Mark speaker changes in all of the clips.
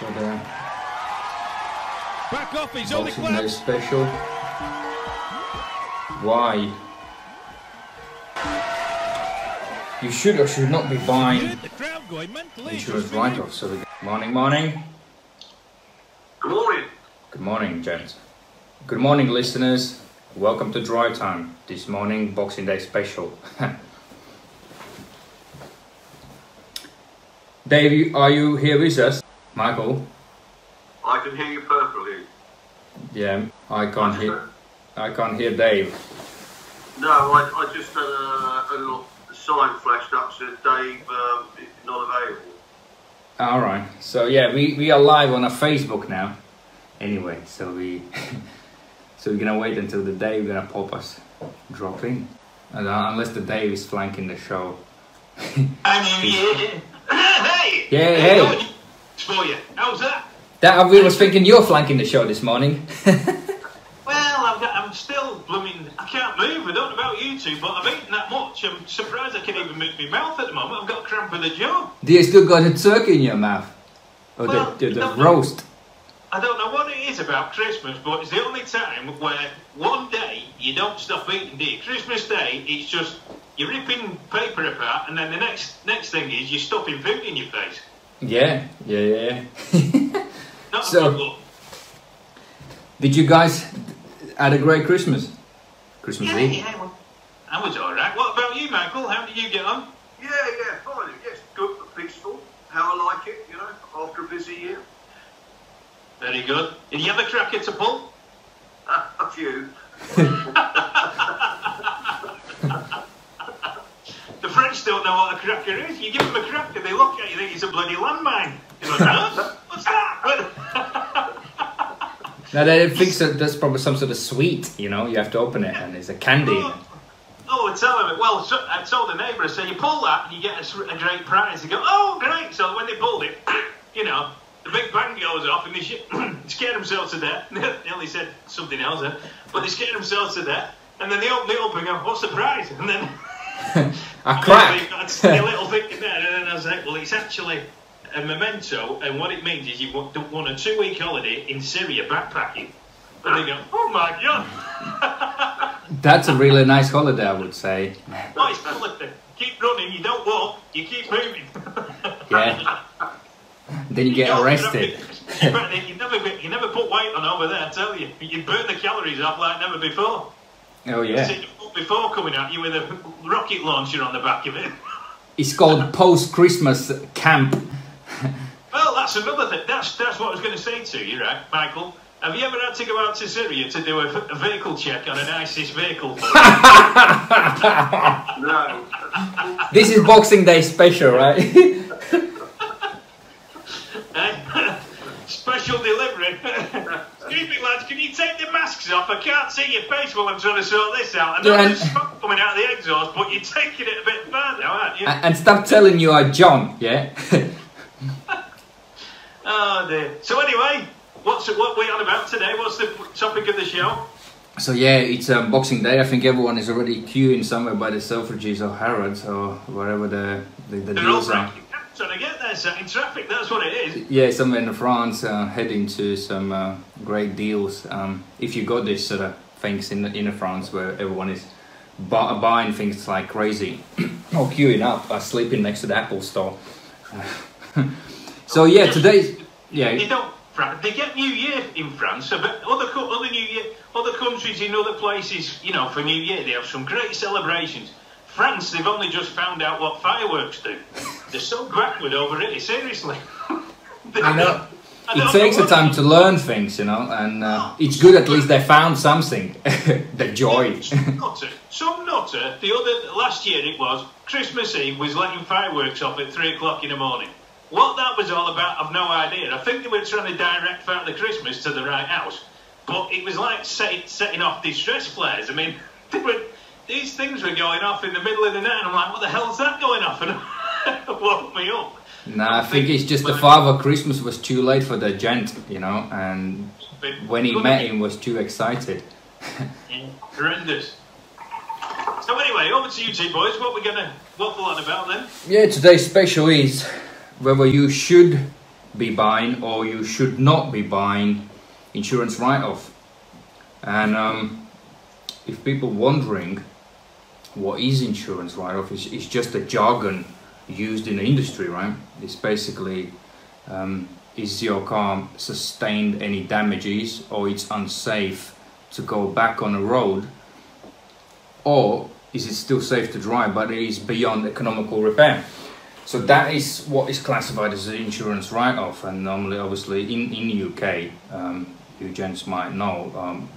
Speaker 1: for the uh,
Speaker 2: Back off, he's on the
Speaker 1: Boxing Day special. Why? You should or should not be buying
Speaker 2: heard the crowd going mental. It's
Speaker 1: insurance
Speaker 2: just for you.
Speaker 1: write-offs. So, we- morning, morning.
Speaker 3: Good morning.
Speaker 1: Good morning, gents. Good morning, listeners. Welcome to Drive Time. This morning, Boxing Day special. Dave, are you here with us? Michael?
Speaker 3: I can hear you perfectly.
Speaker 1: Yeah, I can't hear. I can't hear Dave.
Speaker 3: No, I, I just had a, a little sign flashed up said Dave um, not available.
Speaker 1: All right. So yeah, we, we are live on a Facebook now. Anyway, so we so we're gonna wait until the day we're gonna pop us drop in, and, uh, unless the Dave is flanking the show.
Speaker 4: I mean, yeah. hey!
Speaker 1: Yeah,
Speaker 4: How
Speaker 1: hey.
Speaker 4: For you. How's that?
Speaker 1: That I was thinking you're flanking the show this morning.
Speaker 4: Well, I've got, I'm still blooming. I can't move. I don't know about you two, but I've eaten that much. I'm surprised I can even move my mouth at the moment. I've got a cramp in the jaw.
Speaker 1: Do you still got a turkey in your mouth? Or
Speaker 4: Well,
Speaker 1: the, the, the roast?
Speaker 4: I don't know what it is about Christmas, but it's the only time where one day you don't stop eating, do you? Christmas Day, it's just you're ripping paper apart, and then the next next thing is you're stuffing food in your face.
Speaker 1: Yeah, yeah, yeah. yeah. So-
Speaker 4: a good look.
Speaker 1: Did you guys had a great Christmas? Christmas
Speaker 4: Yeah,
Speaker 1: Eve.
Speaker 4: yeah, well, I was all right. What about you, Michael? How did you get on?
Speaker 3: Yeah, yeah, fine. Yes, good, but peaceful. How I like it, you know, after a busy year.
Speaker 4: Very good. Did you have a crack at a pull?
Speaker 3: a few.
Speaker 4: French don't know what a cracker is. You give them a cracker, they look at you, think it's a bloody landmine. You're like. What's that?
Speaker 1: Now they think that that's probably some sort of sweet. You know, you have to open it and there's a candy.
Speaker 4: oh, I tell them, well, so, I told the neighbour, I said, you pull that and you get a great prize. They go, oh, great. So when they pulled it, you know, the big bang goes off and they sh- scared themselves to death. they only said something else there, but they scared themselves to death. And then they open it up and go, what's the prize? And then
Speaker 1: A crack.
Speaker 4: They've got a little in there, and then I was like, well, it's actually a memento, and what it means is won won a two week holiday in Syria backpacking. And they go, oh my god,
Speaker 1: That's a really nice holiday, I would say.
Speaker 4: Nice holiday. Keep running, you don't walk, you keep moving.
Speaker 1: Yeah. Then you get
Speaker 4: don't-
Speaker 1: arrested.
Speaker 4: You, you never, you never put weight on over there, I tell you. You burn the calories off like never before.
Speaker 1: Oh
Speaker 4: I've
Speaker 1: yeah.
Speaker 4: seen before coming at you with a rocket launcher on the back of it.
Speaker 1: It's called post Christmas camp.
Speaker 4: Well, that's another thing. That's that's what I was going to say to you, right, Michael? Have you ever had to go out to Syria to do a, a vehicle check on an ISIS vehicle?
Speaker 3: No.
Speaker 1: This is Boxing Day special, right?
Speaker 4: Eh? Excuse me, lads, can you take the masks off? I can't see your face while I'm trying to sort this out. I know
Speaker 1: Yeah,
Speaker 4: there's smoke coming out of the exhaust, but you're taking it a bit further, aren't you?
Speaker 1: and stop telling you are John, yeah?
Speaker 4: Oh dear. So anyway, what's it what we on about today? What's the topic of the show?
Speaker 1: so yeah, it's um, Boxing Day. I think everyone is already queuing somewhere by the Selfridges or Harrods or wherever the, the, the deals are.
Speaker 4: Trying to get there, sat in traffic. That's what it is.
Speaker 1: Yeah, somewhere in France, uh, heading to some uh, great deals. Um, if you got this sort of things in in France where everyone is bu- buying things like crazy, or queuing up, uh, sleeping next to the Apple store. so yeah, today's yeah.
Speaker 4: They don't. They get New Year in France, but other other New Year, other countries in other places, you know, for New Year they have some great celebrations. France, they've only just found out what fireworks do. They're so backward over it. Seriously.
Speaker 1: I know.
Speaker 4: I
Speaker 1: It takes the time to learn things, you know, and uh, it's good at least they found something. the joy.
Speaker 4: Some nutter, some nutter. The other last year it was Christmas Eve was letting fireworks off at three o'clock in the morning. What that was all about, I've no idea. I think they were trying to direct Father Christmas to the right house, but it was like set, setting off distress flares. I mean, they were, these things were going off in the middle of the night, and I'm like, what the hell's that going off? And it woke me up.
Speaker 1: Nah, I think it's just the Father Christmas was too late for the gent, you know, and when he met him was too excited.
Speaker 4: Yeah, horrendous. So anyway, over to you two boys. What we gonna waffle on about then?
Speaker 1: Yeah, today's special is whether you should be buying or you should not be buying insurance write-off. And um, if people wondering what is insurance write-off, it's, it's just a jargon used in the industry, right? It's basically um, is your car sustained any damages or it's unsafe to go back on the road or is it still safe to drive but it is beyond economical repair so that is what is classified as an insurance write-off and normally obviously in, in UK um, you gents might know um,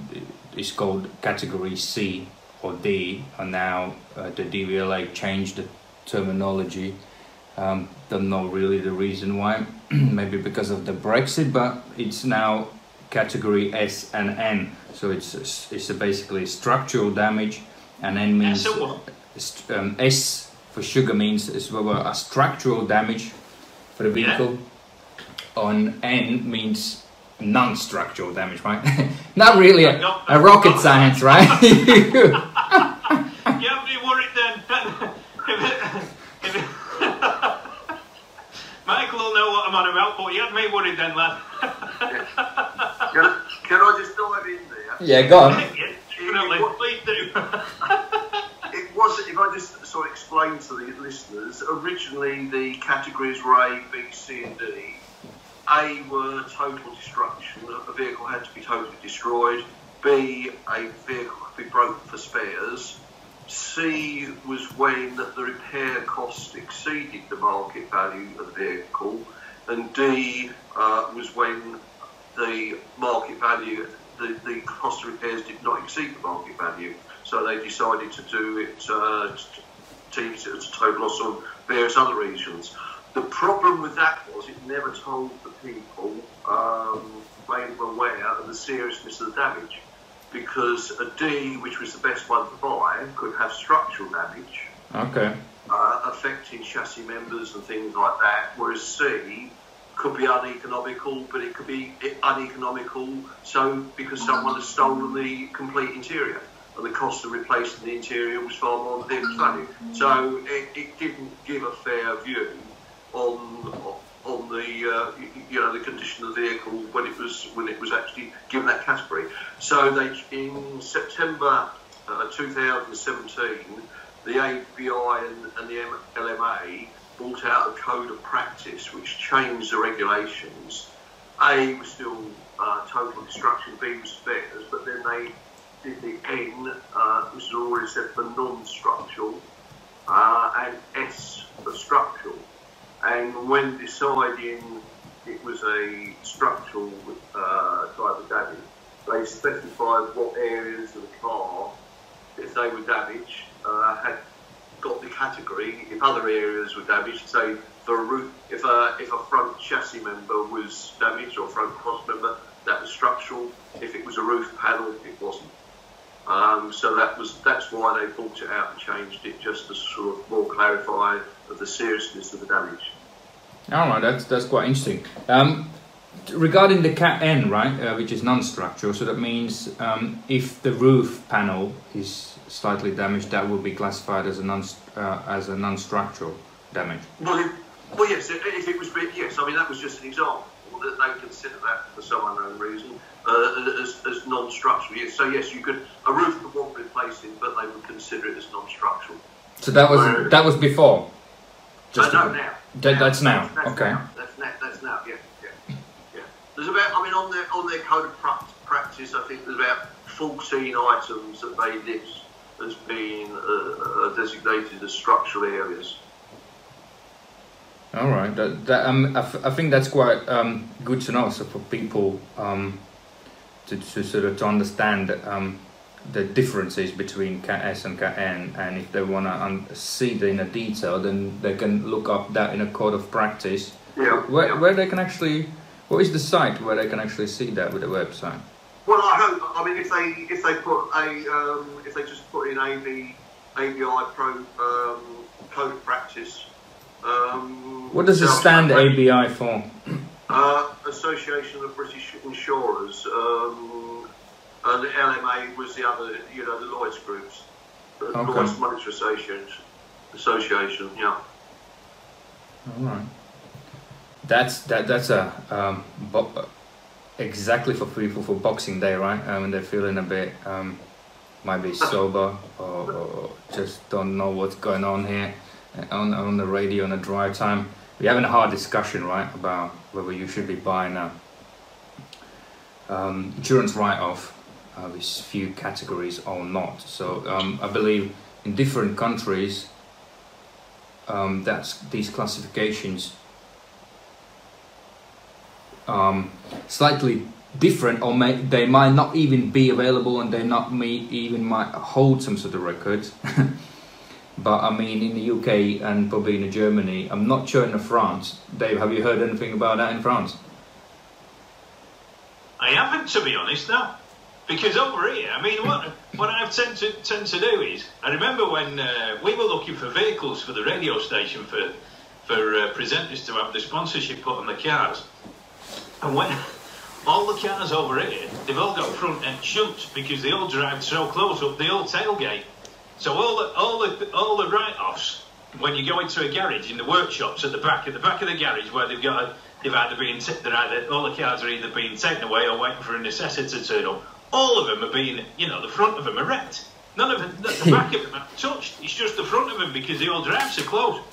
Speaker 1: it's called category C or D and now uh, the DVLA changed the terminology um, don't know really the reason why. Maybe because of the Brexit, but it's now category S and N. So it's it's basically structural damage, and N means um, S for sugar means is a structural damage for the vehicle. Yeah. On N means non-structural damage, right? Not really a, a rocket science, right?
Speaker 4: You have me worried then. if it, if it Michael will know what I'm on about, but you had me worried then, lad.
Speaker 3: can, can I just dive in there?
Speaker 1: Yeah, go on.
Speaker 4: yeah, definitely. Please do.
Speaker 3: it was, if I just sort of explain to the listeners, originally the categories were A, B, C, and D. A were total destruction, a vehicle had to be totally destroyed. B, a vehicle could be broken for spares. C was when the repair cost exceeded the market value of the vehicle and D uh, was when the market value, the, the cost of repairs did not exceed the market value. So they decided to do it, uh, to it a total loss on various other reasons. The problem with that was it never told the people, um, made them aware of the seriousness of the damage. Because a D, which was the best one to buy, could have structural damage.
Speaker 1: Okay
Speaker 3: uh, affecting chassis members and things like that. Whereas C could be uneconomical, but it could be uneconomical so because someone has stolen the complete interior and the cost of replacing the interior was far more than the value. So it, it, didn't give a fair view on on the uh, you know the condition of the vehicle when it was when it was actually given that category. So they in September uh, 2017 the ABI and, and the LMA brought out a code of practice which changed the regulations. A was still uh, total destruction, B was spares, but then they did the N, uh, which is already said for non-structural, uh, and S for structural. And when deciding it was a structural uh, type of damage, they specified what areas of the car, if they were damaged, uh, had got the category. If other areas were damaged, say a roof, if a if a front chassis member was damaged or front cross member, that was structural. If it was a roof panel, it wasn't. Um, so that was that's why they brought it out and changed it just to sort of more clarify the seriousness of the damage.
Speaker 1: All right, that's that's quite interesting. Um, regarding the Cat N, right, uh, which is non-structural, so that means um, if the roof panel is slightly damaged, that will be classified as a non uh, as a non-structural damage.
Speaker 3: Well, it, well, yes. If it was, yes. I mean, that was just an example that they consider that for some unknown reason uh, as, as non-structural. So yes, you could a roof could want replacing, but they would consider it as non-structural.
Speaker 1: So that was Where, that was before.
Speaker 3: Just uh, no, now.
Speaker 1: That, that's now.
Speaker 3: That's
Speaker 1: okay.
Speaker 3: Now. That's now. That's now. Yeah. Yeah. Yeah. There's about. I mean, on their on their code of practice, I think there's about 14 items that they list as being uh, uh, designated as structural areas.
Speaker 1: All right, that, that um, I, f- I think that's quite um, good to know. So for people um, to, to sort of to understand um, the differences between Cat S and Cat N, and if they want to see it in a detail, then they can look up that in a code of practice.
Speaker 3: Yeah.
Speaker 1: Where,
Speaker 3: yeah.
Speaker 1: where they can actually, what is the site where they can actually see that with the website?
Speaker 3: Well, I hope. I mean, if they if they put a um, if they just put in AB ABI Pro um, code practice. Um,
Speaker 1: what does it stand ABI for?
Speaker 3: Uh, Association of British Insurers, um, and the LMA was the other. You know, the Lloyd's groups, the okay. Lloyd's Monetary Association. Association, yeah.
Speaker 1: All right. That's that that's a um, bo- exactly for people for Boxing Day, right? Um, when they're feeling a bit um, might be sober or, or just don't know what's going on here on on the radio on a drive time. We're having a hard discussion, right, about whether you should be buying a um, insurance write-off uh, with few categories or not. So um, I believe in different countries, um, that's these classifications um, slightly different, or may, they might not even be available, and they not even might hold some sort of records. but I mean, in the UK and probably in Germany, I'm not sure in France. Dave, have you heard anything about that in France?
Speaker 4: I haven't, to be honest, no. Because over here, I mean, what what I tend to tend to do is, I remember when uh, we were looking for vehicles for the radio station for for uh, presenters to have the sponsorship put on the cars, and when all the cars over here, they've all got front end shunts because they all drive so close up the old tailgate. So all the all the all the write-offs when you go into a garage in the workshops at the back at the back of the garage where they've got a, they've either been they're either all the cars are either being taken away or waiting for a necessity to turn up. All of them are being you know the front of them are wrecked. None of them, the the back of them are touched. It's just the front of them because they all drive so close.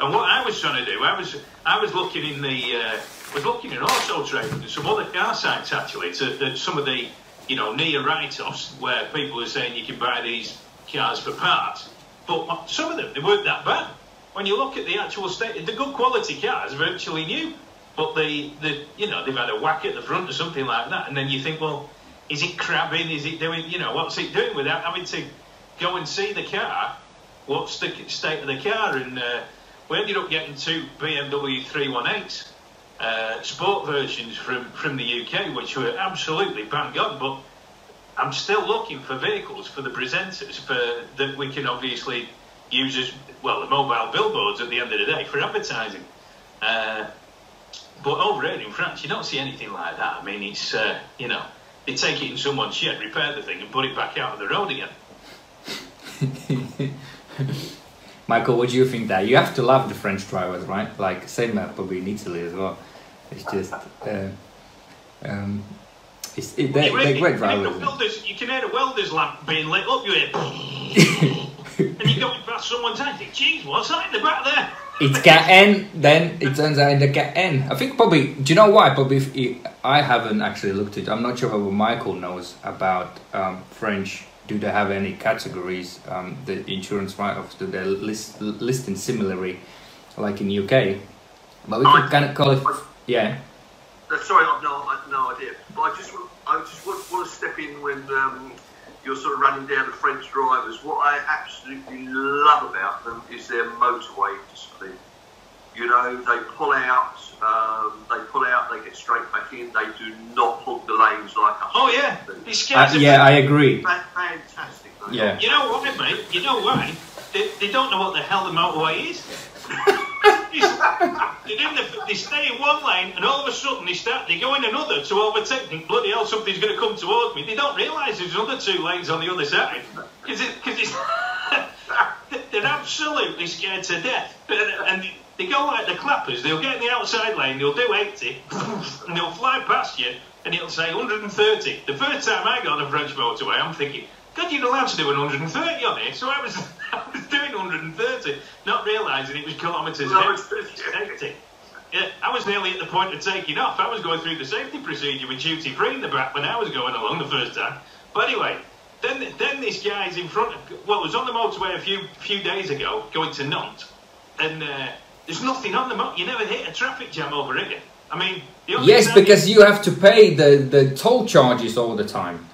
Speaker 4: And what I was trying to do, I was I was looking in the uh, was looking at Auto Trader and some other car sites actually to, to some of the you know near write-offs where people are saying you can buy these cars for parts. But some of them they weren't that bad. When you look at the actual state, the good quality cars virtually new, but they the you know they've had a whack at the front or something like that, and then you think, well, is it crabbing? Is it doing you know what's it doing without having to go and see the car? What's the state of the car? And uh, we ended up getting two BMW 318s, uh, sport versions from, from the UK, which were absolutely bang on. But I'm still looking for vehicles for the presenters for that we can obviously use as well the mobile billboards at the end of the day for advertising. Uh, but over here in France, you don't see anything like that. I mean, it's uh, you know they take it in someone's shed, repair the thing, and put it back out on the road again.
Speaker 1: Michael, what do you think that? You have to love the French drivers, right? Like same probably in Italy as well. It's just uh, um, it's, it, they're,
Speaker 4: You
Speaker 1: they're great
Speaker 4: you can hear the welders- You can hear a welder's lamp being lit up. You hear, and you're going past someone's head. think, Geez, what's that in the back there?
Speaker 1: It's N, then it turns out in the N. I think probably. Do you know why? Probably if it, I haven't actually looked at. I'm not sure whether Michael knows about um, French. Do they have any categories? Um, the insurance write-offs do they list listing similarly, like in UK? But we can kind of call it. Yeah.
Speaker 3: Sorry, I've no, I've no idea. But I just, want- I just want, want to step in when um, you're sort of running down the French drivers. What I absolutely love about them is their motorway discipline. You know, they pull out, um, they pull out, they get straight back in. They do not hog the lanes like us.
Speaker 4: Oh yeah,
Speaker 3: do.
Speaker 4: it scares
Speaker 1: Uh, yeah, I agree.
Speaker 3: Fantastic. They
Speaker 1: Yeah.
Speaker 4: You know what, mate? You know why? They, they don't know what the hell the motorway is. They're in the, they stay in one lane and all of a sudden they start they go in another to overtake. Bloody hell, something's going to come towards me. They don't realise there's another two lanes on the other side because it, cause it's they're absolutely scared to death. And, and they go like the clappers. They'll get in the outside lane. They'll do 80 and they'll fly past you and it'll say 130. The first time I got on a French motorway, I'm thinking. God, you're allowed to do 130 on it. So I was, I was doing 130, not realising it was kilometres
Speaker 3: No,
Speaker 4: an
Speaker 3: it's- it's-
Speaker 4: hour. Hectic. Yeah, I was nearly at the point of taking off. I was going through the safety procedure with duty free in the back when I was going along the first time. But anyway, then then this guy's in front of. Well, I was on the motorway a few few days ago going to Nantes, and uh, there's nothing on the motor. You never hit a traffic jam over here. I mean, the only
Speaker 1: Yes, because you have to pay the, the toll charges all the time.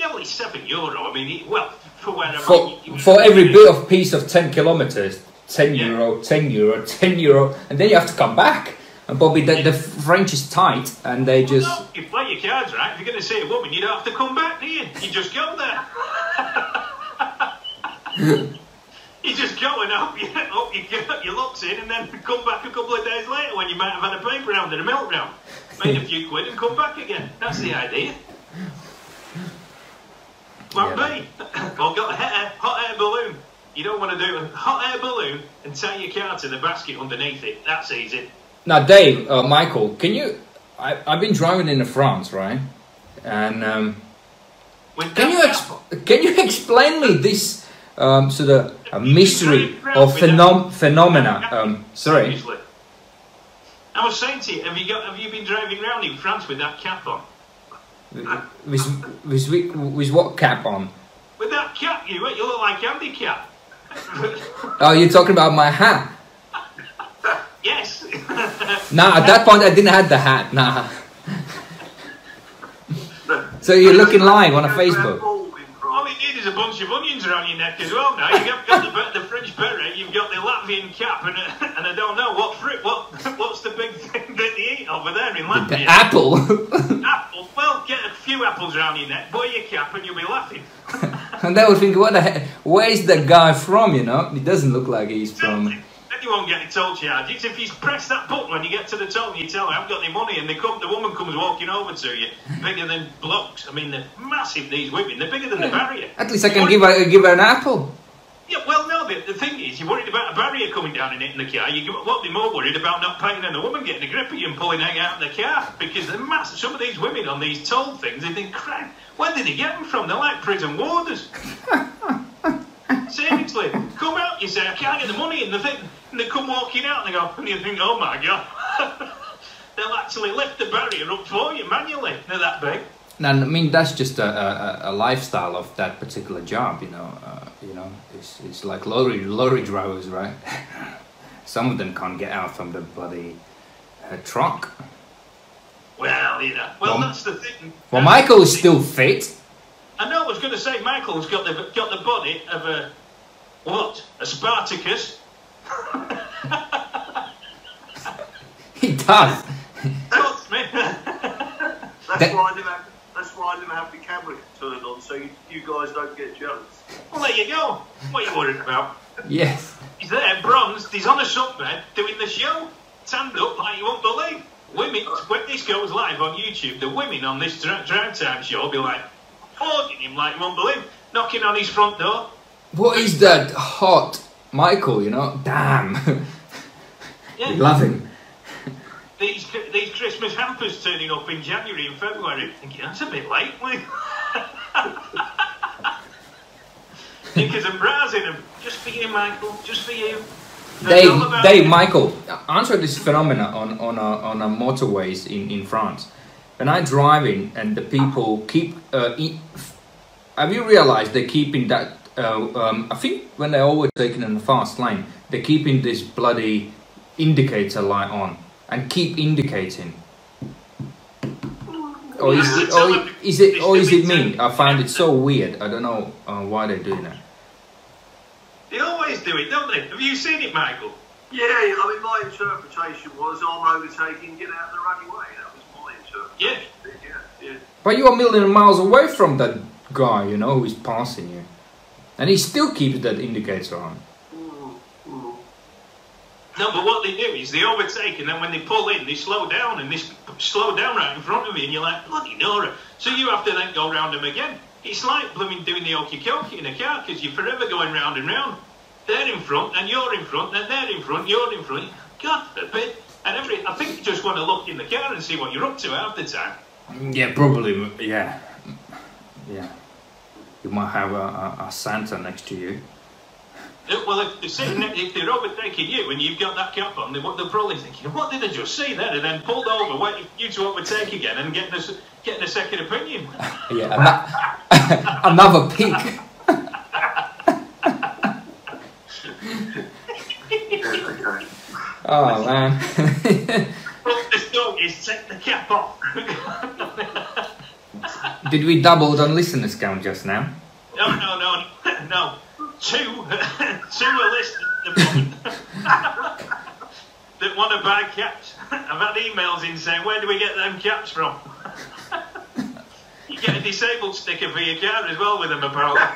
Speaker 4: Yeah, well, seven euro. I mean, it- well, for wherever
Speaker 1: For,
Speaker 4: you- you-
Speaker 1: for every bit of piece of 10 kilometers, 10
Speaker 4: Yeah.
Speaker 1: euro, 10 euro, 10 euro, and then you have to come back. And Bobby, the, the French is tight, and they just.
Speaker 4: No, you play your cards right. If you're going to see a woman, you don't have to come back, do you? You just go there. you just go and hope you, hope you get your locks in and then come back a couple of days later when you might have had a paper round and a milk round. Made a few quid and come back again. That's the idea. Plan
Speaker 1: Yeah.
Speaker 4: B. Well, got a hot air, hot air balloon. You don't want to do a hot air balloon and tie your car to the basket underneath it. That's easy.
Speaker 1: Now, Dave, uh, Michael, can you? I, I've been driving in France, right? And um, can you
Speaker 4: cap
Speaker 1: ex- can you explain me this um, sort of mystery or phenom- phenomena? Um, sorry.
Speaker 4: I was saying to you, have you got have you been driving around in France with that cap on?
Speaker 1: With, with, with, what cap on?
Speaker 4: With that cap, you you look like Andy Capp.
Speaker 1: Oh, you're talking about my hat.
Speaker 4: yes.
Speaker 1: Nah, at that point I didn't have the hat. Nah. So you're looking live on a Facebook.
Speaker 4: All you need is a bunch of onions around your neck as well. Now you've got the, the French beret, you've got the Latvian cap, and, uh, and I don't know what fruit. What what's the big thing that they eat over there in
Speaker 1: The
Speaker 4: Latvia?
Speaker 1: apple.
Speaker 4: Apple. Well, get a few apples around your neck, wear your cap, and you'll be laughing.
Speaker 1: and they would think, what the heck? Where's the guy from? You know, he doesn't look like he's from.
Speaker 4: Then you won't get any toll charges. If you press that button when you get to the toll and you tell them, I haven't got any money, and they come, the woman comes walking over to you, bigger than blokes. I mean, they're massive, these women. They're bigger than the barrier.
Speaker 1: At least I can give her give her an apple.
Speaker 4: Yeah, well, no, the, the thing is, you're worried about a barrier coming down and hitting the car. You, what they're more worried about not paying and the woman getting a grip of you and pulling egg out of the car. Because they're massive. Some of these women on these toll things, they think, crap, where did they get them from? They're like prison warders. Seriously, come out, you say, I can't get the money in the thing. And they come walking out and they go, and you think, oh my God. They'll actually lift the barrier up for you manually. They're that big.
Speaker 1: And I mean, that's just a, a, a lifestyle of that particular job. You know, uh, you know, it's, it's like lorry lorry drivers, right? Some of them can't get out from the bloody uh, truck.
Speaker 4: Well, you know, well,
Speaker 1: Well,
Speaker 4: that's the thing.
Speaker 1: Well,
Speaker 4: That's
Speaker 1: Michael is
Speaker 4: thing.
Speaker 1: still fit.
Speaker 4: I know. I was going to say Michael's got the got the body of a what? A Spartacus.
Speaker 1: He does.
Speaker 4: Trust me.
Speaker 3: That's
Speaker 1: That-
Speaker 3: why I never have, that's why I never have the camera turned on, so you, you guys don't get jealous.
Speaker 4: well, there you go. What are you worried about?
Speaker 1: Yes.
Speaker 4: He's there, bronzed. He's on a sunbed doing the show, tanned up like you won't believe. Women, when this goes live on YouTube, the women on this dra- drive time show will be like hugging him like you won't believe, knocking on his front door.
Speaker 1: What is that hot Michael? You know, damn.
Speaker 4: Yeah.
Speaker 1: we love him.
Speaker 4: These these Christmas hampers turning up in January and February. Thinking that's a bit late. Knickers and bras in them, just for you, Michael. Just for you.
Speaker 1: Dave, Dave,
Speaker 4: you.
Speaker 1: Michael, answer this phenomena on on a, on a motorways in, in France. When I'm driving and the people keep, uh, eat, have you realized they're keeping that? Uh, um, I think when they're overtaking in the fast lane, they're keeping this bloody indicator light on and keep indicating. Or is it, or is it, or is it me? I find it so weird. I don't know uh, why they're doing that.
Speaker 4: They always do it, don't they? Have you seen it, Michael?
Speaker 3: Yeah, I mean, my interpretation was I'm overtaking, get out of the running way. That was my interpretation. Yeah, yeah.
Speaker 1: But you're a million miles away from that guy, you know, who's passing you. And he still keeps that indicator on.
Speaker 3: Mm, mm.
Speaker 4: No, but what they do is they overtake, and then when they pull in, they slow down, and they slow down right in front of me, and you're like, bloody Nora. So you have to then go round them again. It's like blooming doing the okey cokey in a car, because you're forever going round and round. They're in front, and you're in front, and they're in front, you're in front. God forbid. And every, I think you just want to look in the car and see what you're up to half the time.
Speaker 1: Yeah, probably. Yeah. Yeah. You might have a, a, a Santa next to you.
Speaker 4: Well, if they're, sitting, ne- if they're overtaking you and you've got that cap on, they, they're probably thinking, what did I just see there? And then pulled over, waiting for you to overtake again and getting a, s- getting a second opinion.
Speaker 1: Yeah, ano- another pig.
Speaker 3: Yeah, okay.
Speaker 1: Oh man.
Speaker 4: But this dog is take the cap off.
Speaker 1: Did we double on listeners count just now?
Speaker 4: no, no, no, no. Two, two are listening at the moment want to buy caps. I've had emails in saying, where do we get them caps from? you get a disabled sticker for your car as well with them, apparently.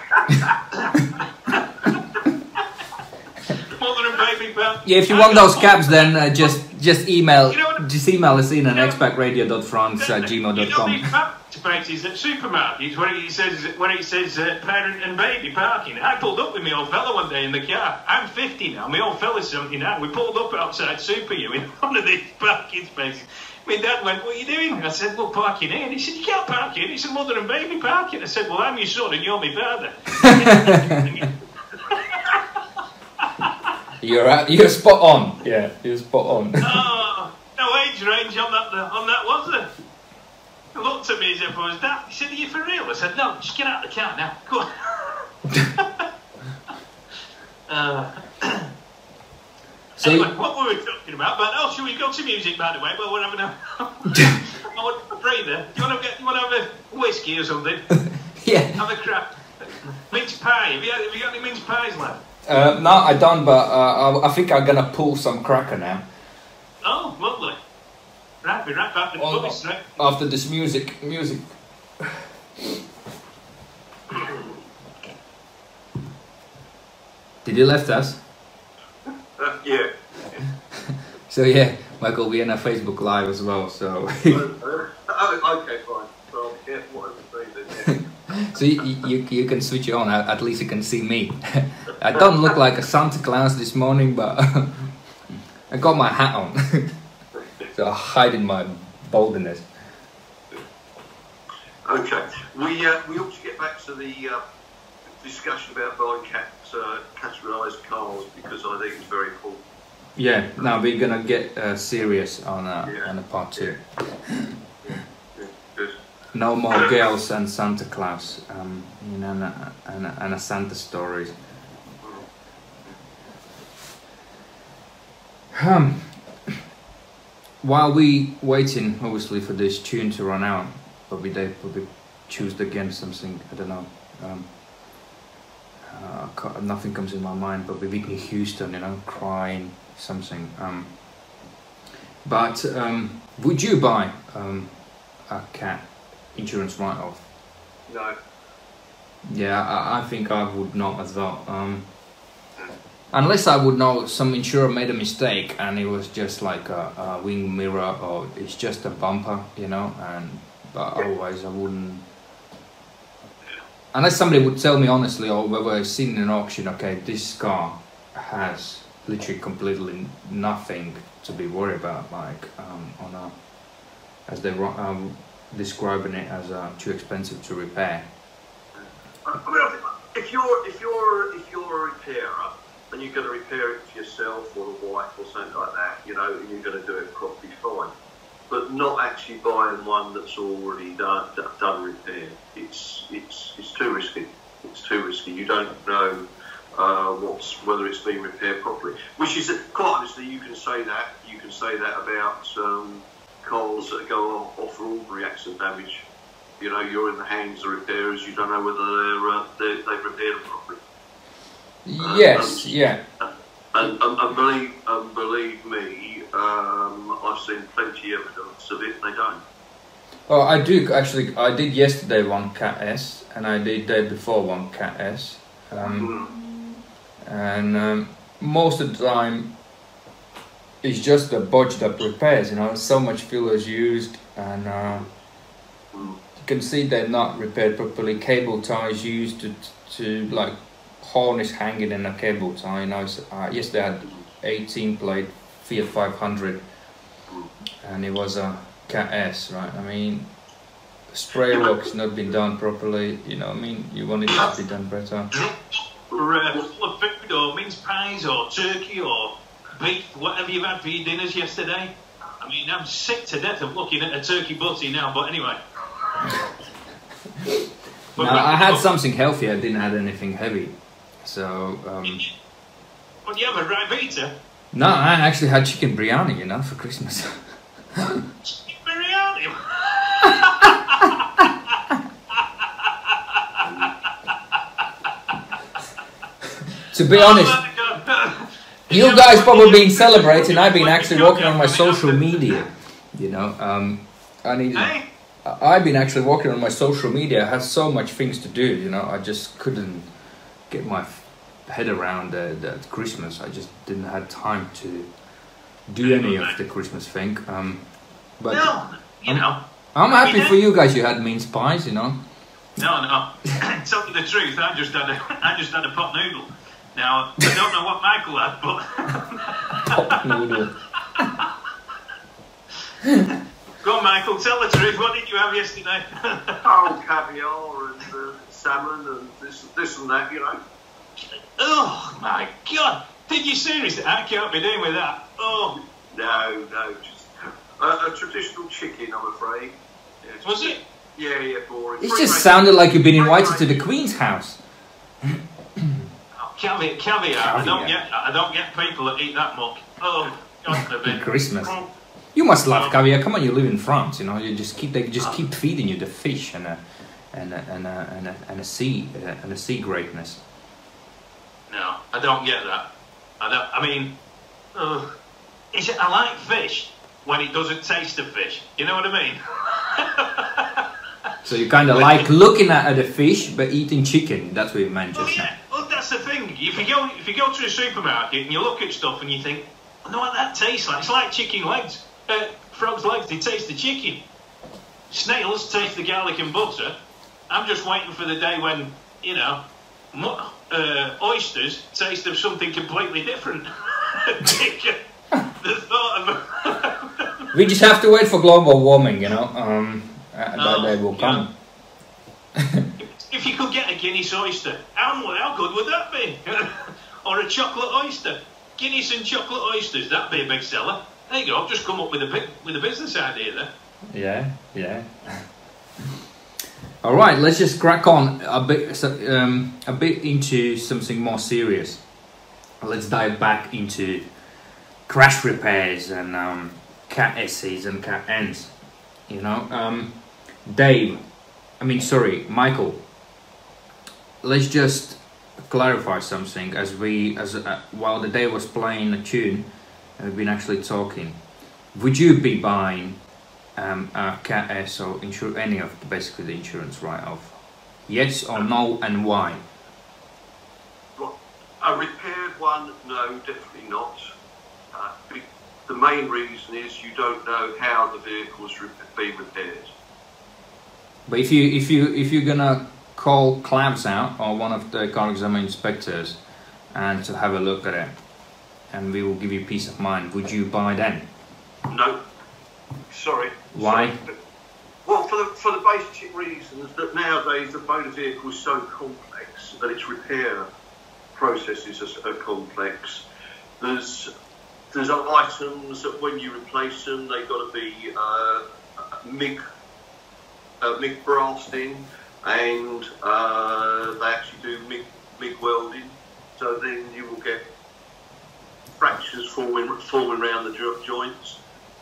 Speaker 4: Mother and baby pal.
Speaker 1: Yeah, if you
Speaker 4: I
Speaker 1: want those caps, then uh, just just email
Speaker 4: You know
Speaker 1: just email us in at
Speaker 4: You know-
Speaker 1: expactradio.france at
Speaker 4: You know
Speaker 1: gmail.com.
Speaker 4: these parking spaces at supermarkets where it says where it says uh, parent and baby parking. I pulled up with my old fella one day in the car. I'm 50 now. My old fella's 79. We pulled up outside Super U in one of these parking spaces. My dad went, "What are you doing?" I said, "Well, parking here." And he said, "You can't park here. It's a mother and baby parking." I said, "Well, I'm your son and you're my father."
Speaker 1: You're uh, you're spot on. Yeah, you're spot on.
Speaker 4: oh, no age range on that on that was there. He looked at me as if I was that. He said, Are you for real? I said, No, just get out of the car now. Go on. uh,
Speaker 1: so
Speaker 4: anyway, what were we talking about? But oh, should we go to music by the way? Well, we're having a I want a breather. Do you want to get you want to have a whiskey or something?
Speaker 1: yeah.
Speaker 4: Have a crap. Mince pie. Have you, have you got any mince pies left?
Speaker 1: Uh, no, I don't, but uh, I, I think I'm gonna pull some cracker now.
Speaker 4: Oh, lovely. Right, be right back with the
Speaker 1: Oh,
Speaker 4: voice, right?
Speaker 1: After this music, music. Did you left us?
Speaker 3: Uh, yeah.
Speaker 1: So yeah, Michael, we're in a Facebook Live as well. So,
Speaker 3: Uh, oh, okay, fine. Well, yeah, whatever then. Yeah.
Speaker 1: so you, you you can switch it on. At least you can see me. I don't look like a Santa Claus this morning, but I got my hat on, so I'm hiding my boldness.
Speaker 3: Okay, we uh, we ought to get back to the uh, discussion about buying cat uh, categorised cars because I think it's very important.
Speaker 1: Yeah, now we're gonna get uh, serious on uh,
Speaker 3: Yeah.
Speaker 1: on a part two.
Speaker 3: Yeah.
Speaker 1: No more girls and Santa Claus, um, you know, and, a- and, a- and a Santa stories. Um, while we waiting, obviously, for this tune to run out, probably they probably choose again something. I don't know. Um, uh, nothing comes in my mind, but we Whitney Houston, you know, crying something. Um, but um, would you buy um, a cat insurance write-off?
Speaker 3: No,
Speaker 1: Yeah, I, I think I would not as well. Unless I would know some insurer made a mistake and it was just like a, a wing mirror or it's just a bumper, you know. And but otherwise, I wouldn't. Unless somebody would tell me honestly, or whether I've seen in an auction, okay, this car has literally completely nothing to be worried about, like um, on a, as they ro- um, describing it as uh, too expensive to repair.
Speaker 3: I I mean, if you're if you're if you're a repairer and you're going to repair it for yourself or a wife or something like that, you know, and you're going to do it properly, fine. But not actually buying one that's already done done repair. It's it's it's too risky. It's too risky. You don't know uh, what's whether it's been repaired properly. Which is quite honestly, you can say that you can say that about um, cars that go off, off for ordinary accident damage. You know, you're in the hands of repairers. You don't know whether they're, uh, they they've repaired them properly.
Speaker 1: Yes, yeah.
Speaker 3: And, and, and believe and believe me, um, I've seen plenty of evidence of it. They don't.
Speaker 1: Oh, I do actually. I did yesterday one Cat S, and I did day before one Cat S, um, and um, most of the time it's just the bodged that repairs. You know, so much fuel is used, and uh,
Speaker 3: Mm.
Speaker 1: you can see they're not repaired properly. Cable ties used to to like harness hanging in a cable tie. Know, uh, yesterday I had 18 plate Fiat 500, and it was a Cat S, right? I mean, spray work's not been done properly. You know, I mean, you want it to be done better.
Speaker 4: Or uh, full of food, or mince pies, or turkey, or beef, whatever you've had for your dinners yesterday. I mean, I'm sick to death of looking at a turkey butty now, but anyway. But
Speaker 1: Now, I had something healthy. I didn't have anything heavy. So, um,
Speaker 4: But you have a Ribena
Speaker 1: no, I actually had chicken biryani, you know, for Christmas.
Speaker 4: Chicken biryani.
Speaker 1: to be honest,
Speaker 4: Oh
Speaker 1: you guys probably been celebrating. I've been actually working on my social media. You know, um, I need. I've been actually working on my social media. I had so much things to do. You know, I just couldn't get my head around the, the Christmas. I just didn't have time to do any of the Christmas thing. Um, but
Speaker 4: No, you know.
Speaker 1: I'm happy for you guys. You had mince pies, you know.
Speaker 4: No, no. Tell you the truth, I just had a, I just had a pot noodle. Now I don't know what Michael had, but
Speaker 1: Pot noodle.
Speaker 4: go on, Michael. Tell the truth. What did you have yesterday?
Speaker 3: Oh, caviar and uh, salmon and this, this and that, you know.
Speaker 4: oh my God! Did you seriously? I can't be doing with that. Oh,
Speaker 3: No, no, just uh, a traditional chicken, I'm afraid. Yeah,
Speaker 4: was it?
Speaker 3: Yeah, yeah, boring.
Speaker 1: It
Speaker 3: Free
Speaker 1: just
Speaker 3: range-
Speaker 1: sounded like you've been invited to the Queen's house.
Speaker 4: Oh, caviar, caviar. I don't get. I don't get people that eat that much. Oh, God forbid.
Speaker 1: Christmas.
Speaker 4: Oh,
Speaker 1: You must love caviar. Come on, you live in France. You know, you just keep they just keep feeding you the fish and a and a, and a, and a, and a sea uh, and a sea greatness.
Speaker 4: No, I don't get that. I don't. I mean, uh, is it? I like fish when it doesn't taste of fish. You know what I mean?
Speaker 1: So you kind of like looking at, the fish but eating chicken. That's what you meant
Speaker 4: Well,
Speaker 1: just now.
Speaker 4: yeah. Well, that's the thing. If you go, if you go to a supermarket and you look at stuff and you think, I know what that tastes like. It's like chicken legs. Uh, frogs' legs. They taste the chicken. Snails taste the garlic and butter. I'm just waiting for the day when you know, uh, oysters taste of something completely different. the thought of
Speaker 1: We just have to wait for global warming. You know, um, that
Speaker 4: Oh,
Speaker 1: day will come.
Speaker 4: If you could get a Guinness oyster, how, how good would that be? or a chocolate oyster? Guinness and chocolate oysters, that'd be a big seller. There you go, I've just come up with a big, with a business idea there.
Speaker 1: Yeah, yeah. All right, let's just crack on a bit, um, a bit into something more serious. Let's dive back into crash repairs and um, cat S's and cat N's. You know, um, Dave. I mean, sorry, Michael. Let's just clarify something as we, as uh, while the Dave was playing a tune, and we've been actually talking. Would you be buying um, a cat S or insure any of the, basically the insurance write-off? Yes or no, and why?
Speaker 3: A repaired one, no, definitely not. Uh, the main reason is you don't know how the vehicle's re- been repaired.
Speaker 1: But if you if you if you're gonna call Clavs out or one of the car exam inspectors and to have a look at it, and we will give you peace of mind, would you buy then?
Speaker 3: No, sorry.
Speaker 1: Why?
Speaker 3: Well, for the, for the basic reasons that nowadays the motor vehicle is so complex that its repair processes are, are complex. There's there's items that when you replace them, they've got to be uh, MIG uh, MIG and uh, they actually do MIG, MIG welding. So then you will get fractures forming forming around the joints.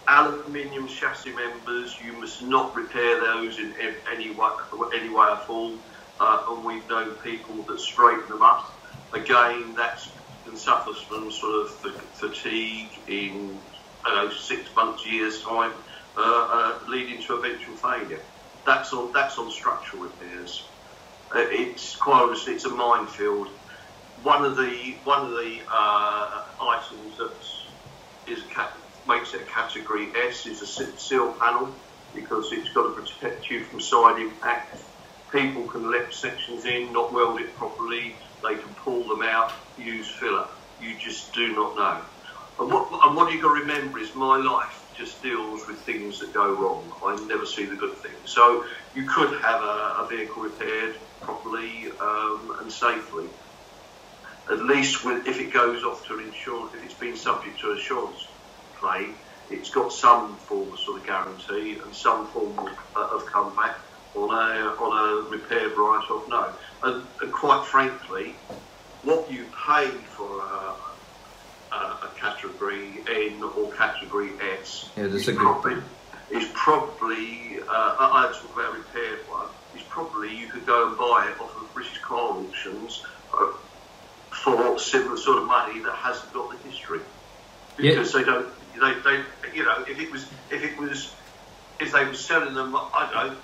Speaker 3: Aluminium chassis members, you must not repair those in any way, any way at all. Uh, and we've known people that straighten them up. Again, that's can suffer from sort of fatigue in don't know six months, years time, uh, uh, leading to eventual failure. That's on that's on structural repairs. Uh, it's quite honestly, it's a minefield. One of the one of the uh, items that is a makes it a category S is a sill panel because it's got to protect you from side impact. People can let sections in, not weld it properly. They can pull them out, use filler. You just do not know. And what, and what you got to remember is my life just deals with things that go wrong. I never see the good things. So you could have a, a vehicle repaired properly um, and safely. At least with, if it goes off to insurance, if it's been subject to insurance claim, it's got some form of sort of guarantee and some form of, uh, of comeback on a on a repaired write-off. No, and, and quite frankly, what you pay for a, a, a category N or category S
Speaker 1: Yeah,
Speaker 3: is probably, is probably uh, I talk about a repaired one. Is probably you could go and buy it off of British car auctions uh, for similar sort of money that hasn't got the history
Speaker 1: Yeah.
Speaker 3: because they don't they, they you know if it was if it was if they were selling them I don't know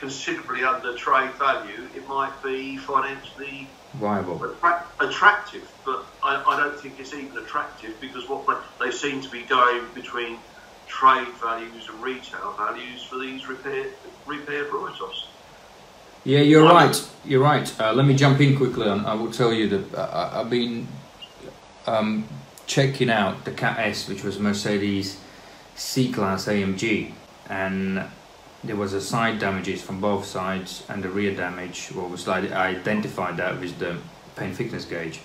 Speaker 3: considerably under trade value, it might be financially
Speaker 1: Viable.
Speaker 3: attract- attractive. But I, I don't think it's even attractive because what they, they seem to be going between trade values and retail values for these repair repair write-offs.
Speaker 1: Yeah, you're right. You're right. Uh, let me jump in quickly, and I will tell you that uh, I- I've been um, checking out the Cat S, which was Mercedes C-Class AMG, and there was a side damages from both sides and the rear damage. Well, was like I identified that with the paint thickness gauge,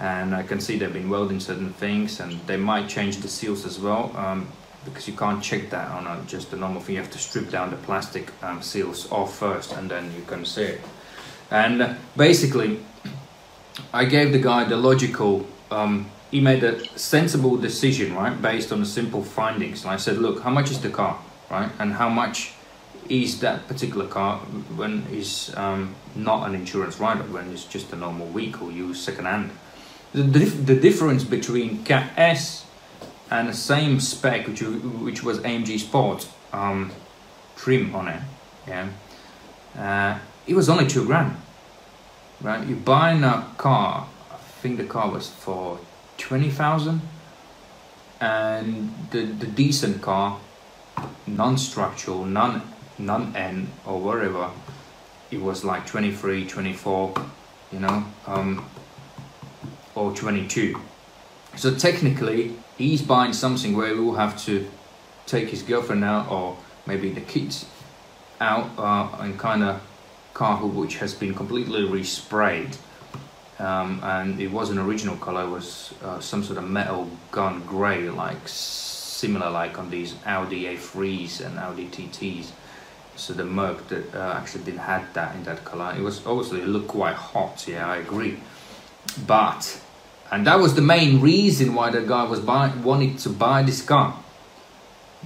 Speaker 1: and I can see they've been welding certain things, and they might change the seals as well. Um, because you can't check that on a, just a normal thing. You have to strip down the plastic um, seals off first, and then you can see it. And basically, I gave the guy the logical. Um, he made a sensible decision, right, based on the simple findings. And I said, look, how much is the car, right, and how much is that particular car when it's um, not an insurance write-off, when it's just a normal vehicle used second-hand. The, dif- the difference between Cat S and the same spec which which was AMG Sport um, trim on it. Yeah, uh, it was only two grand. Right, you buying a car. I think the car was for twenty thousand, and the the decent car, non-structural, non non N or whatever, it was like 23, 24, you know, um, or twenty two. So technically, he's buying something where he will have to take his girlfriend out or maybe the kids out uh, and kind of car which has been completely resprayed. Um, and it was an original color, it was uh, some sort of metal gun grey, like similar like on these Audi A3s and Audi TTs. So the Merc that uh, actually didn't had that in that color. It was obviously it looked quite hot. Yeah, I agree. But and that was the main reason why the guy was buy, wanted to buy this car.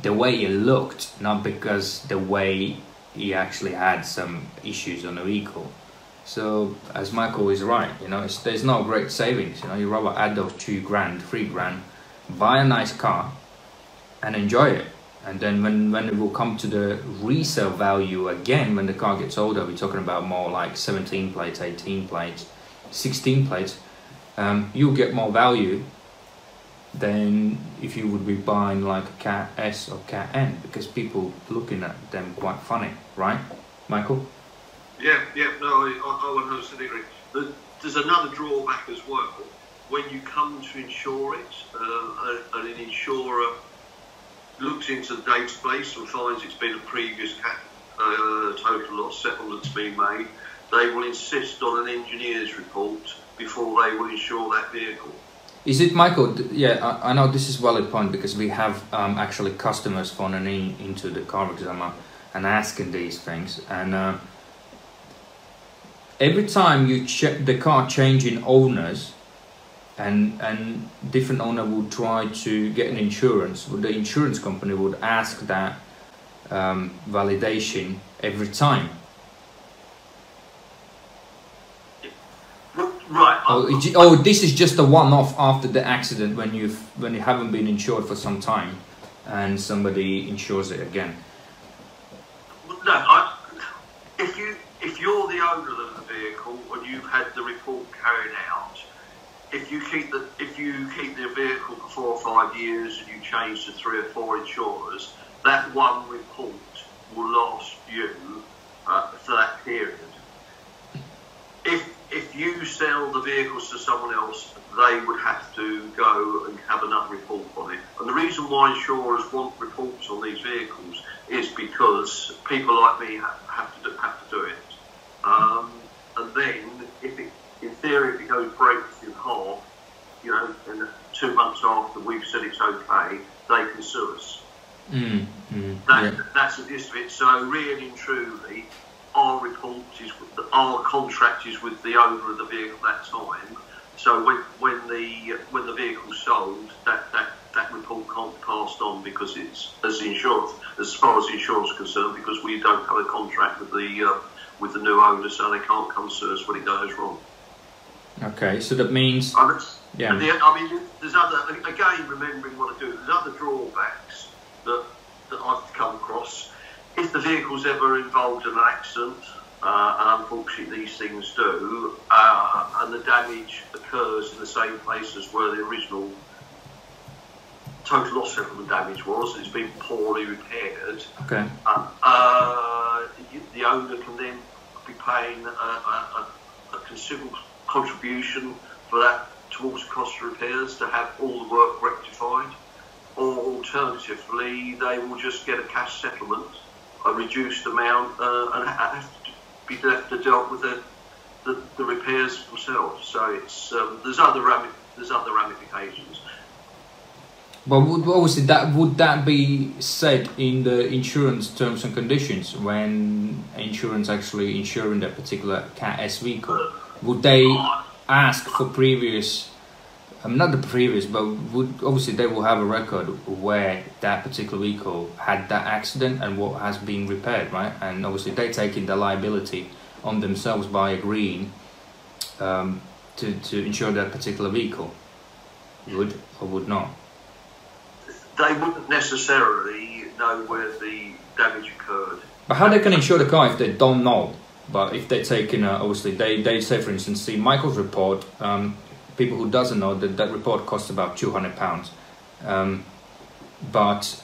Speaker 1: The way it looked, not because the way he actually had some issues on the vehicle. So, as Michael is right, you know, there's no great savings. You know, you rather add those two grand, three grand, buy a nice car, and enjoy it. And then when, when it will come to the resale value again, when the car gets older, we're talking about more like 17 plates, 18 plates, 16 plates, um, you'll get more value than if you would be buying like a Cat S or Cat N because people looking at them quite funny, right, Michael?
Speaker 3: Yeah, yeah, no, I, I, I 100% agree. The, there's another drawback as well. When you come to insure it, uh, and an insurer looks into the database and finds it's been a previous uh, total loss settlement's been made, they will insist on an engineer's report before they will insure that vehicle.
Speaker 1: Is it Michael? Yeah, I, I know this is valid point because we have um, actually customers phoning in into the car examiner and asking these things, and uh, every time you check the car changing owners, and and different owner would try to get an insurance, well, the insurance company would ask that um, validation every time.
Speaker 3: Right.
Speaker 1: Oh, it- oh, this is just a one-off after the accident when you've when you haven't been insured for some time, and somebody insures it again.
Speaker 3: No, I, if you if you're the owner of the vehicle and you've had the report carried out, if you keep the if you keep the vehicle for four or five years and you change to three or four insurers, that one report will last you uh, for that period. If if you sell the vehicles to someone else, they would have to go and have another report on it. And the reason why insurers want reports on these vehicles is because people like me have, have to do, have to do it. Um, and then, if it, in theory, if it goes breaks in half, you know, and two months after we've said it's okay, they can sue us.
Speaker 1: Mm, mm,
Speaker 3: That,
Speaker 1: yeah.
Speaker 3: That's the gist of it. So really and truly, our report is our contract is with the owner of the vehicle at that time. So when, when the when the vehicle's sold, that, that, that report can't be passed on because it's as insurance as far as insurance is concerned because we don't have a contract with the uh, with the new owner, so they can't come sue us when it goes wrong.
Speaker 1: Okay, so that means
Speaker 3: I mean,
Speaker 1: Yeah.
Speaker 3: the, I mean, there's other again remembering what I do. There's other drawbacks that that I've come across. If the vehicle's ever involved in an accident, uh, and unfortunately these things do, uh, and the damage occurs in the same place as where the original total loss settlement damage was, and it's been poorly repaired,
Speaker 1: Okay.
Speaker 3: uh, uh, the owner can then be paying a, a, a, considerable contribution for that towards cost repairs to have all the work rectified. Or alternatively, they will just get a cash settlement, a reduced amount, uh, and have to be left to deal with the, the, the repairs themselves. So it's um, there's other there's other ramifications.
Speaker 1: But would obviously that would that be said in the insurance terms and conditions when insurance actually insuring that particular Cat S vehicle? Would they ask for previous? Um, not the previous, but would obviously they will have a record where that particular vehicle had that accident and what has been repaired, right? And obviously they taking the liability on themselves by agreeing um, to to insure that particular vehicle. Would or would not?
Speaker 3: They wouldn't necessarily know where the damage occurred.
Speaker 1: But how they can insure the car if they don't know? But if they're taking, uh, obviously, they, they say, for instance, see Michael's report. Um, people who doesn't know that that report costs about two hundred pounds. Um, but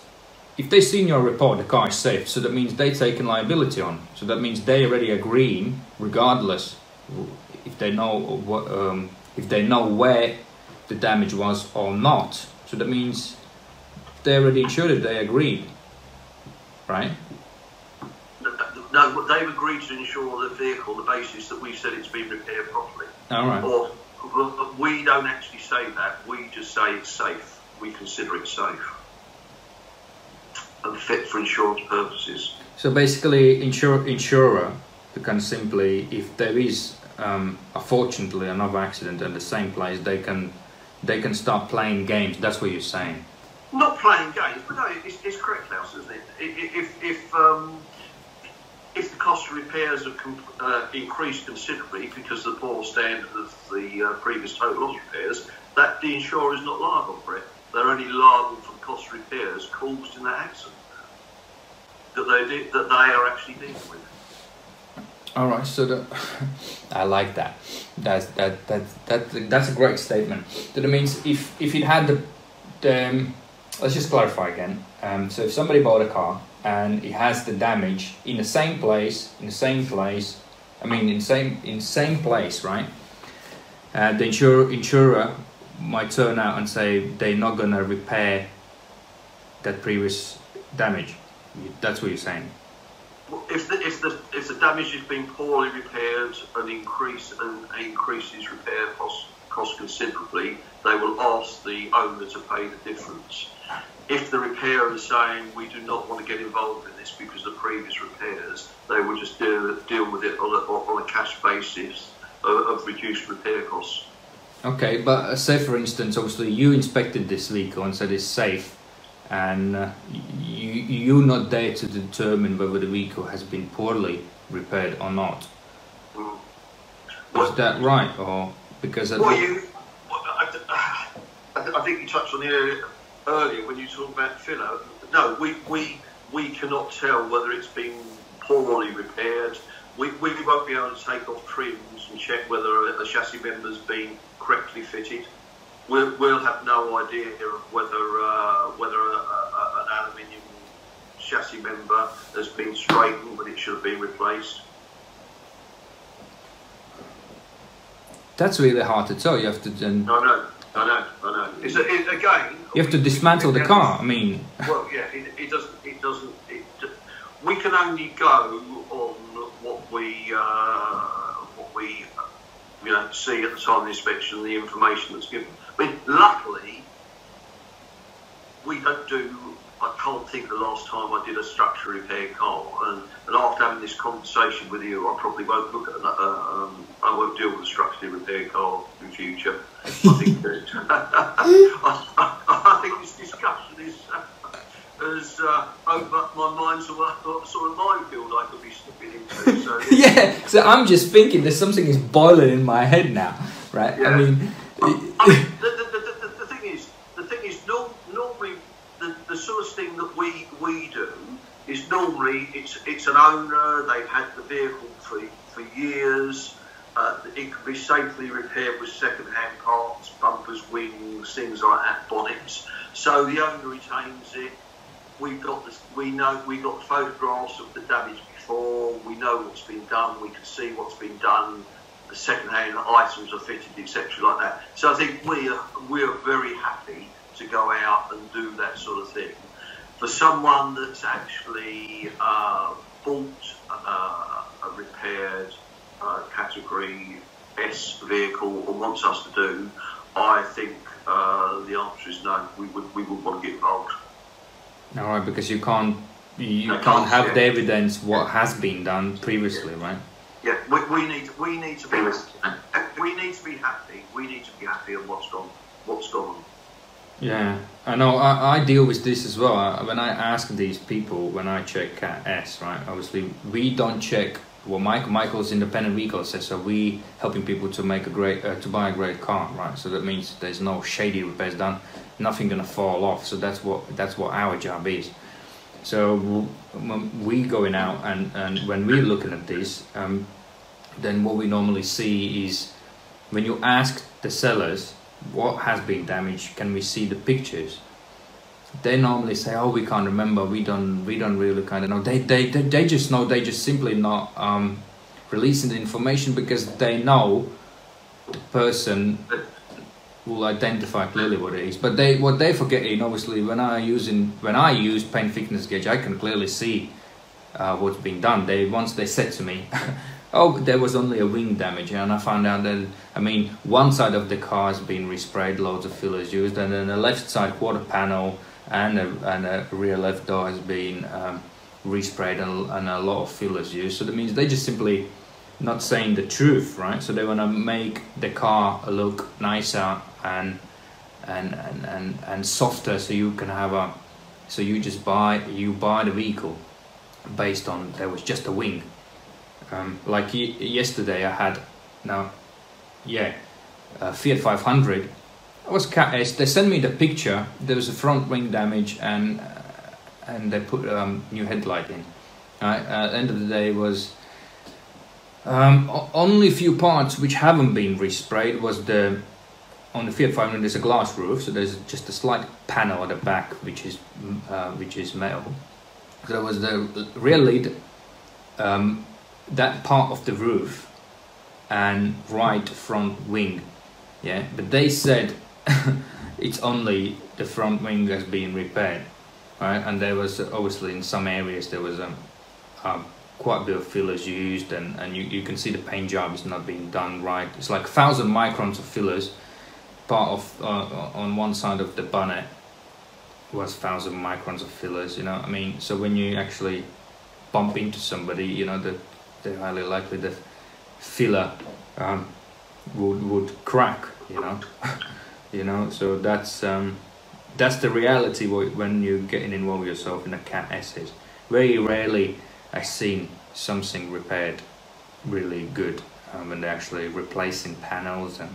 Speaker 1: if they see in your report the car is safe, so that means they're taking liability on. So that means they already agreeing, regardless if they know what, um, if they know where the damage was or not. So that means they already insured it. They agreed, right?
Speaker 3: No, they've agreed to insure the vehicle on the basis that we said it's been repaired properly.
Speaker 1: All right.
Speaker 3: Or we don't actually say that. We just say it's safe. We consider it safe and fit for insurance purposes.
Speaker 1: So basically, insure, insurer can simply, if there is um, unfortunately another accident at the same place, they can they can start playing games. That's what you're saying.
Speaker 3: Not playing games, but no, it's, it's correct, Klaus, isn't it? I- i- If if um, if the cost of repairs have com- uh, increased considerably because of the poor standard of the uh, previous total loss repairs, that the insurer is not liable for it. They're only liable for the cost of repairs caused in that accident that they de- that they are actually dealing with.
Speaker 1: All right. So the, I like that. That's that that that that's a great statement. That means if if it had the the um, let's just clarify again. Um, so if somebody bought a car and it has the damage in the same place, in the same place, I mean in same in same place, right? Uh, the insurer insurer might turn out and say they're not gonna repair that previous damage. That's what you're saying.
Speaker 3: If the if the if the damage has been poorly repaired and increase and increases repair cost cost considerably, they will ask the owner to pay the difference. If the repairer is saying we do not want to get involved in this because of previous repairs, they will just deal, deal with it on a, on a cash basis of, of reduced repair costs.
Speaker 1: Okay, but uh, say for instance, obviously you inspected this vehicle and said it's safe, and uh, you you're not there to determine whether the vehicle has been poorly repaired or not.
Speaker 3: Mm.
Speaker 1: Is that right, or because
Speaker 3: Well, you, well, I, I, I think you touched on it earlier, when you talked about filler. No, we, we, we cannot tell whether it's been poorly repaired. We, we won't be able to take off trims and check whether a, a chassis member's been correctly fitted. We'll, we'll have no idea of whether uh, whether a, a, an aluminium chassis member has been straightened when it should have been replaced.
Speaker 1: that's really hard to tell. You have to then
Speaker 3: I know, I know, I know. It's a, it, again.
Speaker 1: you have to dismantle the car. I mean,
Speaker 3: Well, yeah, it, it doesn't. It doesn't. It, we can only go on what we uh, what we you know see at the time of the inspection, the information that's given. I mean, luckily, we don't do. I can't think of the last time I did a structure repair car, and, and after having this conversation with you, I probably won't look at. Uh, um, I won't deal with a structure repair car in future. I think. that- I, I, I think this discussion is. Uh, has uh, opened up my mind to what, sort of minefield I could be stepping into. So
Speaker 1: yeah. So I'm just thinking there's something is boiling in my head now, right? I
Speaker 3: Yeah.
Speaker 1: mean,
Speaker 3: I mean, the, the, the, the, the thing is, the thing is, no, normally the, the sort of thing that we we do is normally it's it's an owner. They've had the vehicle for for years. Uh, it can be safely repaired with second-hand parts, bumpers, wings, things like that, bonnets. So the owner retains it. We've got this. We know we got photographs of the damage before. We know what's been done. We can see what's been done. The second-hand items are fitted, etc., like that. So I think we are we are very happy to go out and do that sort of thing. For someone that's actually uh, bought uh, a repaired uh, category S vehicle and wants us to do, I think uh, the answer is no. We would we would want to get involved.
Speaker 1: All right, because you can't you can't
Speaker 3: can't,
Speaker 1: have
Speaker 3: yeah.
Speaker 1: the evidence what has been done previously, right?
Speaker 3: Yeah, we, we need we need to be we need to be happy. We need to be happy on what's gone what's gone.
Speaker 1: Yeah, I know. I, I deal with this as well. I- When I ask these people, when I check Cat S, right? Obviously, we don't check Well, Michael Michael's independent vehicle says. So we helping people to make a great uh, to buy a great car, right? So that means there's no shady repairs done, nothing gonna fall off. So that's what that's what our job is. So we going out and and when we're looking at this, um, then what we normally see is when you ask the sellers what has been damaged, can we see the pictures? They normally say, "Oh, we can't remember. We don't. We don't really kind of know." They they they, they just know. They just simply not um, releasing the information because they know the person will identify clearly what it is. But they what they forgetting obviously when I using when I use paint thickness gauge, I can clearly see uh, what's been done. They once they said to me, "Oh, there was only a wing damage," and I found out that I mean one side of the car has been resprayed, loads of fillers used, and then the left side quarter panel and a, and a rear left door has been um, resprayed and, and a lot of fillers used. So that means they just simply not saying the truth, right? So they want to make the car look nicer and and, and and and softer, so you can have a so you just buy you buy the vehicle based on there was just a wing. Um, like yesterday, I had now, yeah, uh, Fiat 500. It was Cat They sent me the picture. There was a front wing damage and uh, and they put um, new headlight in. Right? Uh, at the end of the day, was um, only a few parts which haven't been resprayed was the on the Fiat 500 there's a glass roof, so there's just a slight panel at the back which is uh, which is metal. There was the rear lid, um, that part of the roof, and right front wing. Yeah, but they said it's only the front wing has been repaired, right? And there was obviously in some areas there was um, um, quite a bit of fillers used, and, and you, you can see the paint job is not being done right. It's like thousand microns of fillers. Part of uh, on one side of the bonnet was thousand microns of fillers. You know, I mean, so when you actually bump into somebody, you know, that they're highly likely that filler um, would would crack. You know, you know. So that's um, that's the reality when you're getting involved yourself in a cat essays. Very rarely I seen something repaired really good um, when they're actually replacing panels and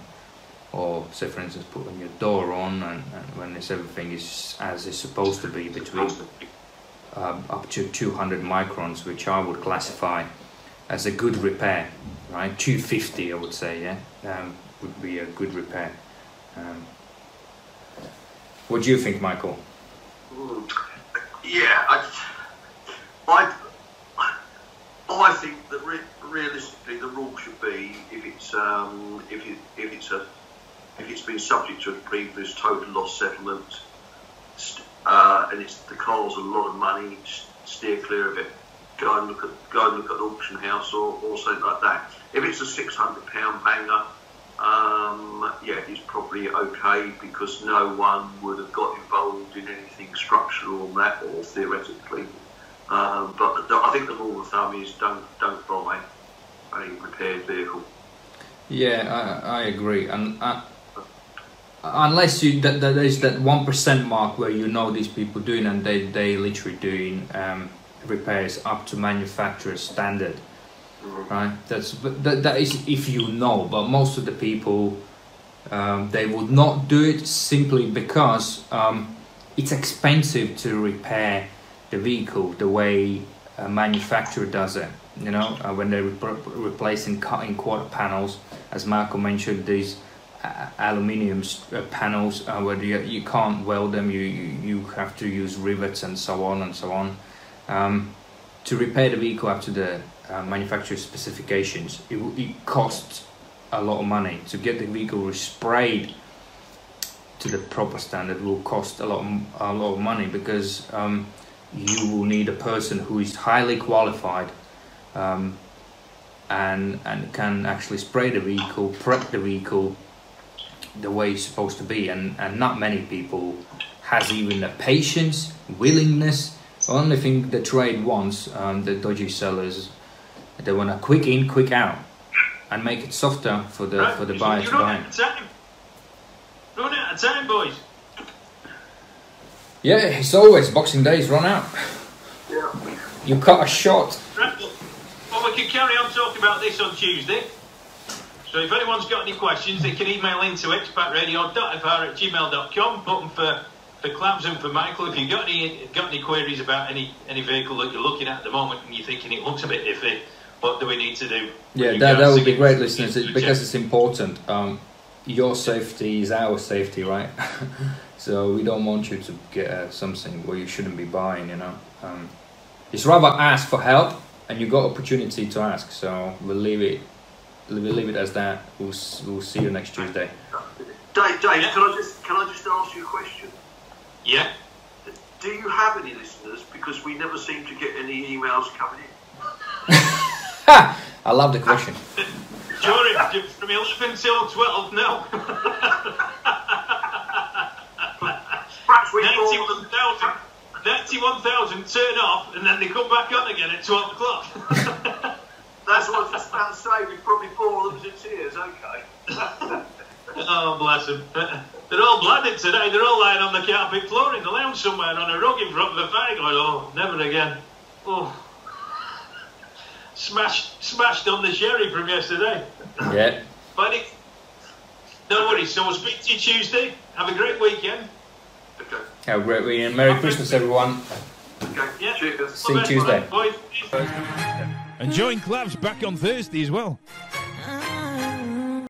Speaker 1: or say for instance putting your door on and, and when it's everything is as it's supposed to be between um, up to 200 microns which I would classify as a good repair right 250 I would say yeah um, would be a good repair um, what do you think Michael.
Speaker 3: Yeah, I, I, I think that re- realistically the rule should be if it's um, if it, if it's a if it's been subject to a previous total loss settlement uh, and it's the car's a lot of money, steer clear of it. Go and look at go and look at auction house or, or something like that. If it's a six hundred pound banger, um, yeah, it's probably okay because no one would have got involved in anything structural on that or theoretically. Um, but the, I think the rule of thumb is don't don't buy a repaired vehicle.
Speaker 1: Yeah, I, I agree. And uh, unless you that, that there's that one percent mark where you know these people doing and they they literally doing um, repairs up to manufacturer's standard, right? That's that, that is if you know. But most of the people um, they would not do it simply because um, it's expensive to repair the vehicle the way a manufacturer does it. You know, uh, when they're re- replacing cutting quarter panels, as Marco mentioned, these uh, aluminium uh, panels uh, where you, you can't weld them, you, you you have to use rivets and so on and so on. Um, to repair the vehicle to the uh, manufacturer's specifications, it, it costs a lot of money to get the vehicle resprayed to the proper standard will cost a lot m- a lot of money because um, you will need a person who is highly qualified um, and and can actually spray the vehicle, prep the vehicle the way it's supposed to be, and and not many people has even the patience, willingness. Only thing the trade wants, um, the dodgy sellers, they want a quick in, quick out, and make it softer for the
Speaker 4: Right,
Speaker 1: for the buyer to buy.
Speaker 4: out of time. Run out of time, boys.
Speaker 1: Yeah, it's always Boxing Days run out.
Speaker 3: Yeah.
Speaker 1: You cut a shot.
Speaker 4: Right, well, we can carry on talking about this on Tuesday. So if anyone's got any questions, they can email into expatradio.fr at gmail.com, put them for, for Clams and for Michael. If you've got any, got any queries about any, any vehicle that you're looking at at the moment and you're thinking it looks a bit iffy, what do we need to do?
Speaker 1: Yeah, that, that would be great,
Speaker 4: the
Speaker 1: listeners,
Speaker 4: vehicle
Speaker 1: because it's important. Um, your safety is our safety, right? so we don't want you to get uh, something where you shouldn't be buying. You know, um, it's rather ask for help, and you've got opportunity to ask. So we'll leave it. We'll leave it as that. We'll, we'll see you next Tuesday.
Speaker 3: Dave, Dave,
Speaker 4: Yeah.
Speaker 3: can I just can I just ask you a question?
Speaker 4: Yeah.
Speaker 3: Do you have any listeners? Because we never seem to get any emails coming in.
Speaker 1: I love the question.
Speaker 4: Jory, from 11 till 12, no.
Speaker 3: Perhaps we
Speaker 4: 91,000 91,000 turn off and then they come back on again at 12 o'clock.
Speaker 3: that's what I was just about to say. We probably bore them to tears. Okay.
Speaker 4: oh, bless them. They're all bladdered today. They're all lying on the carpet floor in the lounge somewhere on a rug in front of the fire going, oh, never again. Oh. Smashed, smashed on the sherry from yesterday.
Speaker 1: Yeah.
Speaker 4: But it, no worries. So we'll speak to you Tuesday. Have a great weekend.
Speaker 3: Okay.
Speaker 1: Have a great weekend. Merry Christmas, everyone.
Speaker 3: Okay.
Speaker 4: Yeah.
Speaker 3: Cheers.
Speaker 1: See you Tuesday.
Speaker 4: Boys.
Speaker 2: And join Clavs back on Thursday as well.